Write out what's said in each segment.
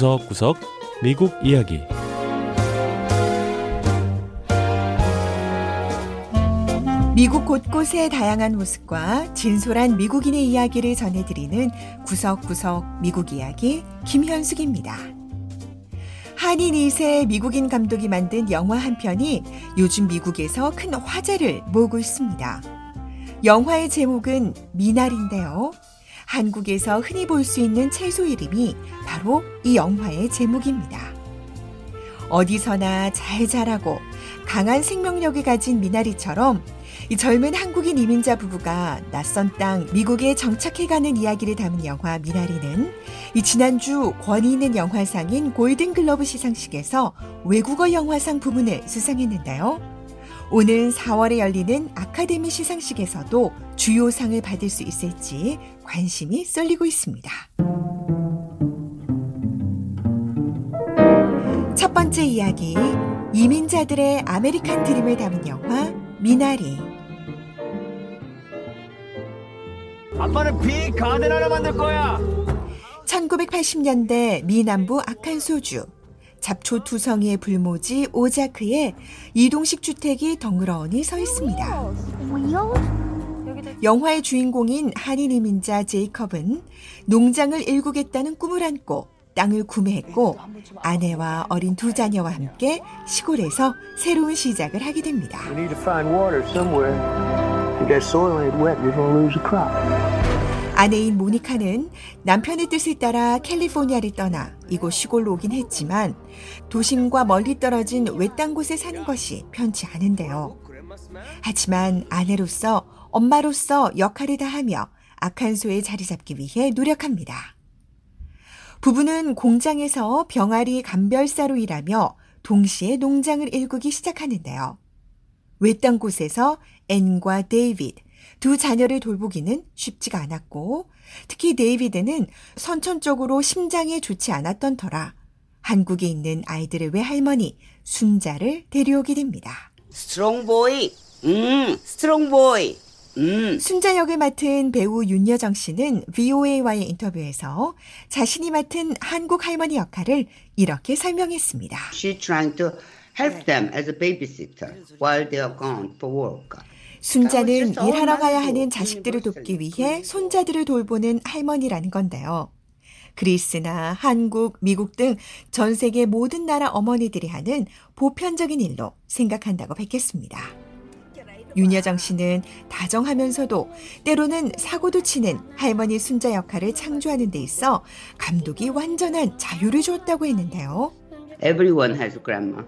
구석구석 미국 이야기 미국 곳곳의 다양한 모습과 진솔한 미국인의 이야기를 전해드리는 구석구석 미국 이야기 김현숙입니다. 한인 2세 미국인 감독이 만든 영화 한 편이 요즘 미국에서 큰 화제를 모으고 있습니다. 영화의 제목은 미나리인데요. 한국에서 흔히 볼 수 있는 채소 이름이 바로 이 영화의 제목입니다. 어디서나 잘 자라고 강한 생명력을 가진 미나리처럼 이 젊은 한국인 이민자 부부가 낯선 땅 미국에 정착해가는 이야기를 담은 영화 미나리는 이 지난주 권위 있는 영화상인 골든글러브 시상식에서 외국어 영화상 부문을 수상했는데요. 오는 4월에 열리는 아카데미 시상식에서도 주요 상을 받을 수 있을지 관심이 쏠리고 있습니다. 첫 번째 이야기, 이민자들의 아메리칸 드림을 담은 영화 미나리. 아빠는 big garden 하나 만들 거야. 1980년대 미남부 아칸소주. 잡초 투성이의 불모지 오자크에 이동식 주택이 덩그러니 서 있습니다. 영화의 주인공인 한인 이민자 제이컵은 농장을 일구겠다는 꿈을 안고 땅을 구매했고 아내와 어린 두 자녀와 함께 시골에서 새로운 시작을 하게 됩니다. 아내인 모니카는 남편의 뜻을 따라 캘리포니아를 떠나 이곳 시골로 오긴 했지만 도심과 멀리 떨어진 외딴 곳에 사는 것이 편치 않은데요. 하지만 아내로서 엄마로서 역할을 다하며 아칸소에 자리 잡기 위해 노력합니다. 부부는 공장에서 병아리 감별사로 일하며 동시에 농장을 일구기 시작하는데요. 외딴 곳에서 앤과 데이비드, 두 자녀를 돌보기는 쉽지가 않았고 특히 데이비드는 선천적으로 심장이 좋지 않았던 터라 한국에 있는 아이들의 외할머니 순자를 데려오게 됩니다. Strong boy. 음, strong boy. 음. 순자 역을 맡은 배우 윤여정 씨는 VOA와의 인터뷰에서 자신이 맡은 한국 할머니 역할을 이렇게 설명했습니다. She trying to help them as a babysitter while they are gone for work. 순자는 일하러 가야 하는 자식들을 돕기 위해 손자들을 돌보는 할머니라는 건데요. 그리스나 한국, 미국 등 전 세계 모든 나라 어머니들이 하는 보편적인 일로 생각한다고 밝혔습니다. 윤여정 씨는 다정하면서도 때로는 사고도 치는 할머니 순자 역할을 창조하는 데 있어 감독이 완전한 자유를 줬다고 했는데요. Everyone has grandma.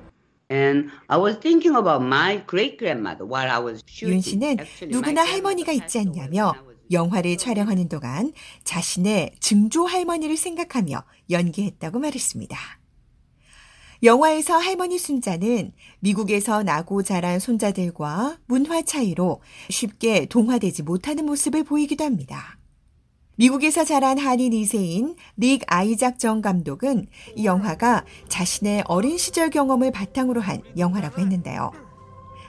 And I was thinking about my great grandmother while I was shooting. 윤 씨는 누구나 할머니가 있지 않냐며 영화를 촬영하는 동안 자신의 증조 할머니를 생각하며 연기했다고 말했습니다. 영화에서 할머니 순자는 미국에서 나고 자란 손자들과 문화 차이로 쉽게 동화되지 못하는 모습을 보이기도 합니다. 미국에서 자란 한인 2세인 릭 아이작 정 감독은 이 영화가 자신의 어린 시절 경험을 바탕으로 한 영화라고 했는데요.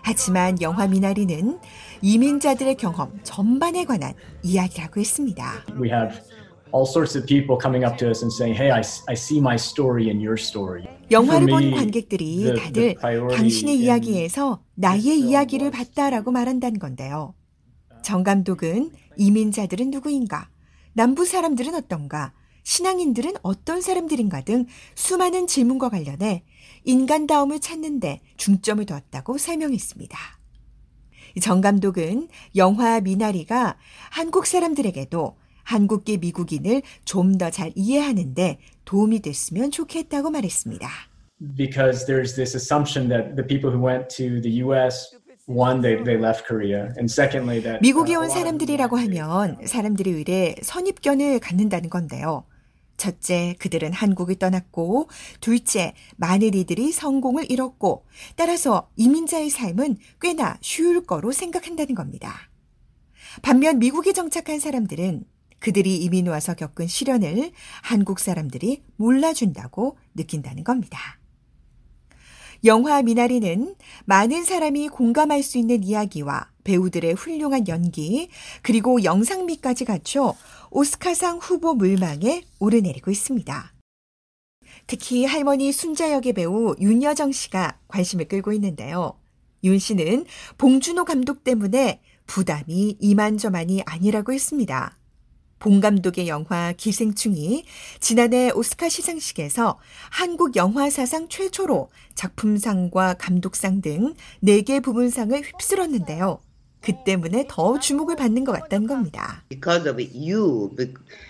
하지만 영화 미나리는 이민자들의 경험 전반에 관한 이야기라고 했습니다. we have all sorts of people coming up to us and saying, "Hey, I, I see my story in your story." 영화를 본 관객들이 다들 당신의 이야기에서 나의 이야기를 봤다라고 말한다는 건데요. 정 감독은 이민자들은 누구인가? 남부 사람들은 어떤가? 신앙인들은 어떤 사람들인가 등 수많은 질문과 관련해 인간다움을 찾는데 중점을 두었다고 설명했습니다. 정 감독은 영화 미나리가 한국 사람들에게도 한국계 미국인을 좀 더 잘 이해하는데 도움이 됐으면 좋겠다고 말했습니다. because there's this assumption that the people who went to the U.S. one they, they left Korea, and secondly that 미국에 uh, 온 사람들이라고 하면 사람들이 의뢰 선입견을 갖는다는 건데요. 첫째, 그들은 한국을 떠났고, 둘째, 많은 이들이 성공을 잃었고, 따라서 이민자의 삶은 꽤나 쉬울 거로 생각한다는 겁니다. 반면 미국에 정착한 사람들은 그들이 이민 와서 겪은 시련을 한국 사람들이 몰라준다고 느낀다는 겁니다. 영화 미나리는 많은 사람이 공감할 수 있는 이야기와 배우들의 훌륭한 연기, 그리고 영상미까지 갖춰 오스카상 후보 물망에 오르내리고 있습니다. 특히 할머니 순자 역의 배우 윤여정 씨가 관심을 끌고 있는데요. 윤 씨는 봉준호 감독 때문에 부담이 이만저만이 아니라고 했습니다. 봉 감독의 영화 기생충이 지난해 오스카 시상식에서 한국 영화 사상 최초로 작품상과 감독상 등 4개 부문상을 휩쓸었는데요. 그 때문에 더 주목을 받는 것 같다는 겁니다. Because of you,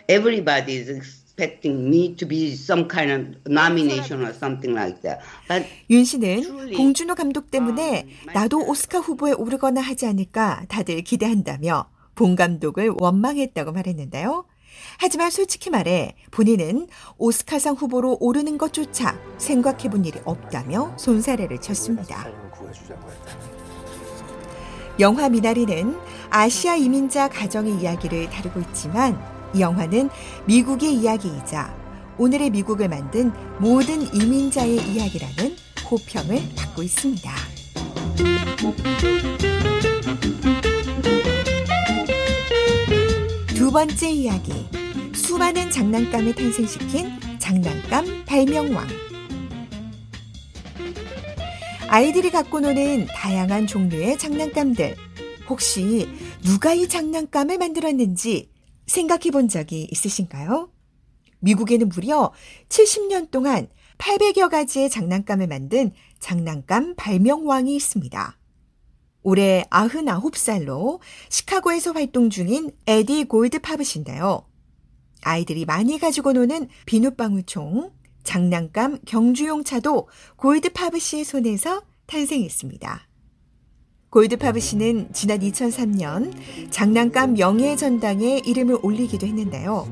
everybody is expecting me to be some kind of nomination or something like that. But 윤 씨는 봉준호 감독 때문에 나도 오스카 후보에 오르거나 하지 않을까 다들 기대한다며 봉 감독을 원망했다고 말했는데요. 하지만 솔직히 말해 본인은 오스카상 후보로 오르는 것조차 생각해 본 일이 없다며 손사래를 쳤습니다. 영화 미나리는 아시아 이민자 가정의 이야기를 다루고 있지만 이 영화는 미국의 이야기이자 오늘의 미국을 만든 모든 이민자의 이야기라는 호평을 받고 있습니다. 두 번째 이야기. 수많은 장난감을 탄생시킨 장난감 발명왕. 아이들이 갖고 노는 다양한 종류의 장난감들. 혹시 누가 이 장난감을 만들었는지 생각해 본 적이 있으신가요? 미국에는 무려 70년 동안 800여 가지의 장난감을 만든 장난감 발명왕이 있습니다. 올해 99살로 시카고에서 활동 중인 에디 골드 파브신데요. 아이들이 많이 가지고 노는 비눗방울총, 장난감 경주용 차도 골드 파브시의 손에서 탄생했습니다. 골드 파브시는 지난 2003년 장난감 명예 전당에 이름을 올리기도 했는데요.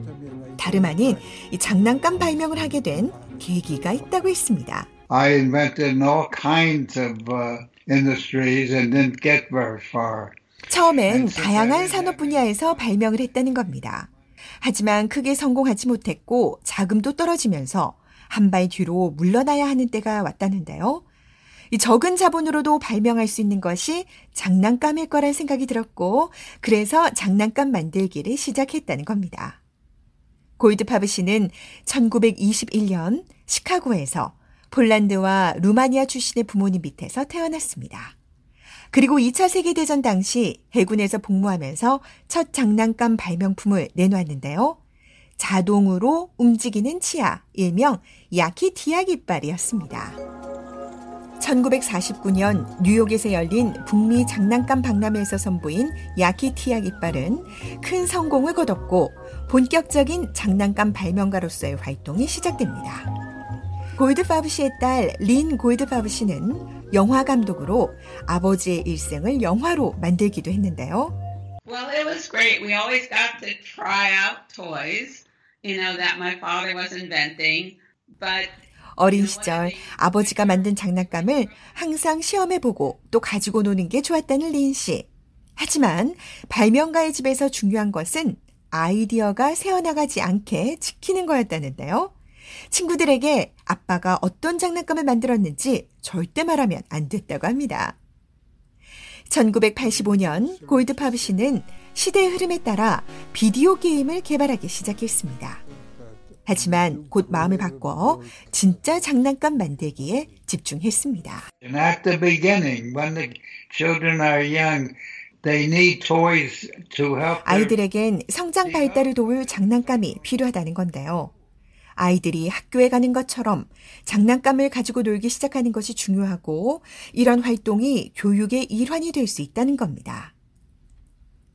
다름 아닌 이 장난감 발명을 하게 된 계기가 있다고 했습니다. I invented all kinds of uh, industries and didn't get very far. 처음엔 다양한 산업 분야에서 발명을 했다는 겁니다. 하지만 크게 성공하지 못했고 자금도 떨어지면서 한 발 뒤로 물러나야 하는 때가 왔다는데요. 이 적은 자본으로도 발명할 수 있는 것이 장난감일 거란 생각이 들었고 그래서 장난감 만들기를 시작했다는 겁니다. 골드파브시는 1921년 시카고에서 폴란드와 루마니아 출신의 부모님 밑에서 태어났습니다. 그리고 2차 세계대전 당시 해군에서 복무하면서 첫 장난감 발명품을 내놓았는데요. 자동으로 움직이는 치아, 일명 야키티아 깃발이었습니다. 1949년 뉴욕에서 열린 북미 장난감 박람회에서 선보인 야키티아 깃발은 큰 성공을 거뒀고 본격적인 장난감 발명가로서의 활동이 시작됩니다. 골드파브시의 딸린 골드파브시는 영화 감독으로 아버지의 일생을 영화로 만들기도 했는데요. Well, it was great. We always got to try out toys, you know, that my father was inventing. But 어린 시절 아버지가 만든 장난감을 항상 시험해 보고 또 가지고 노는 게 좋았다는 린 씨. 하지만 발명가의 집에서 중요한 것은 아이디어가 새어나가지 않게 지키는 거였다는데요. 친구들에게 아빠가 어떤 장난감을 만들었는지 절대 말하면 안 됐다고 합니다. 1985년 골드파브시는 시대의 흐름에 따라 비디오 게임을 개발하기 시작했습니다. 하지만 곧 마음을 바꿔 진짜 장난감 만들기에 집중했습니다. And at the beginning, when the children are young, they need toys to help. their- 아이들에겐 성장 발달을 도울 장난감이 필요하다는 건데요. 아이들이 학교에 가는 것처럼 장난감을 가지고 놀기 시작하는 것이 중요하고 이런 활동이 교육의 일환이 될 수 있다는 겁니다.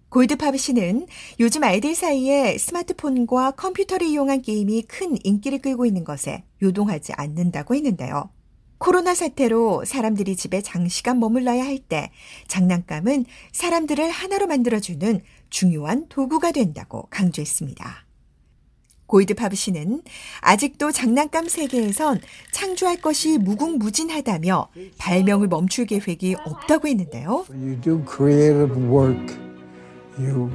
골드파브시는 요즘 아이들 사이에 스마트폰과 컴퓨터를 이용한 게임이 큰 인기를 끌고 있는 것에 요동하지 않는다고 했는데요. 코로나 사태로 사람들이 집에 장시간 머물러야 할 때 장난감은 사람들을 하나로 만들어주는 중요한 도구가 된다고 강조했습니다. 골드 파브시는 아직도 장난감 세계에선 창조할 것이 무궁무진하다며 발명을 멈출 계획이 없다고 했는데요. When you do creative work, you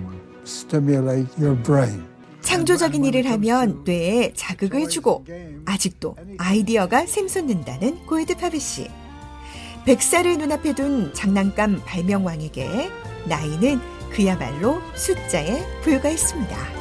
stimulate your brain. 창조적인 일을 하면 뇌에 자극을 주고 아직도 아이디어가 샘솟는다는 골드 파브시. 백살을 눈앞에 둔 장난감 발명왕에게 나이는 그야말로 숫자에 불과했습니다.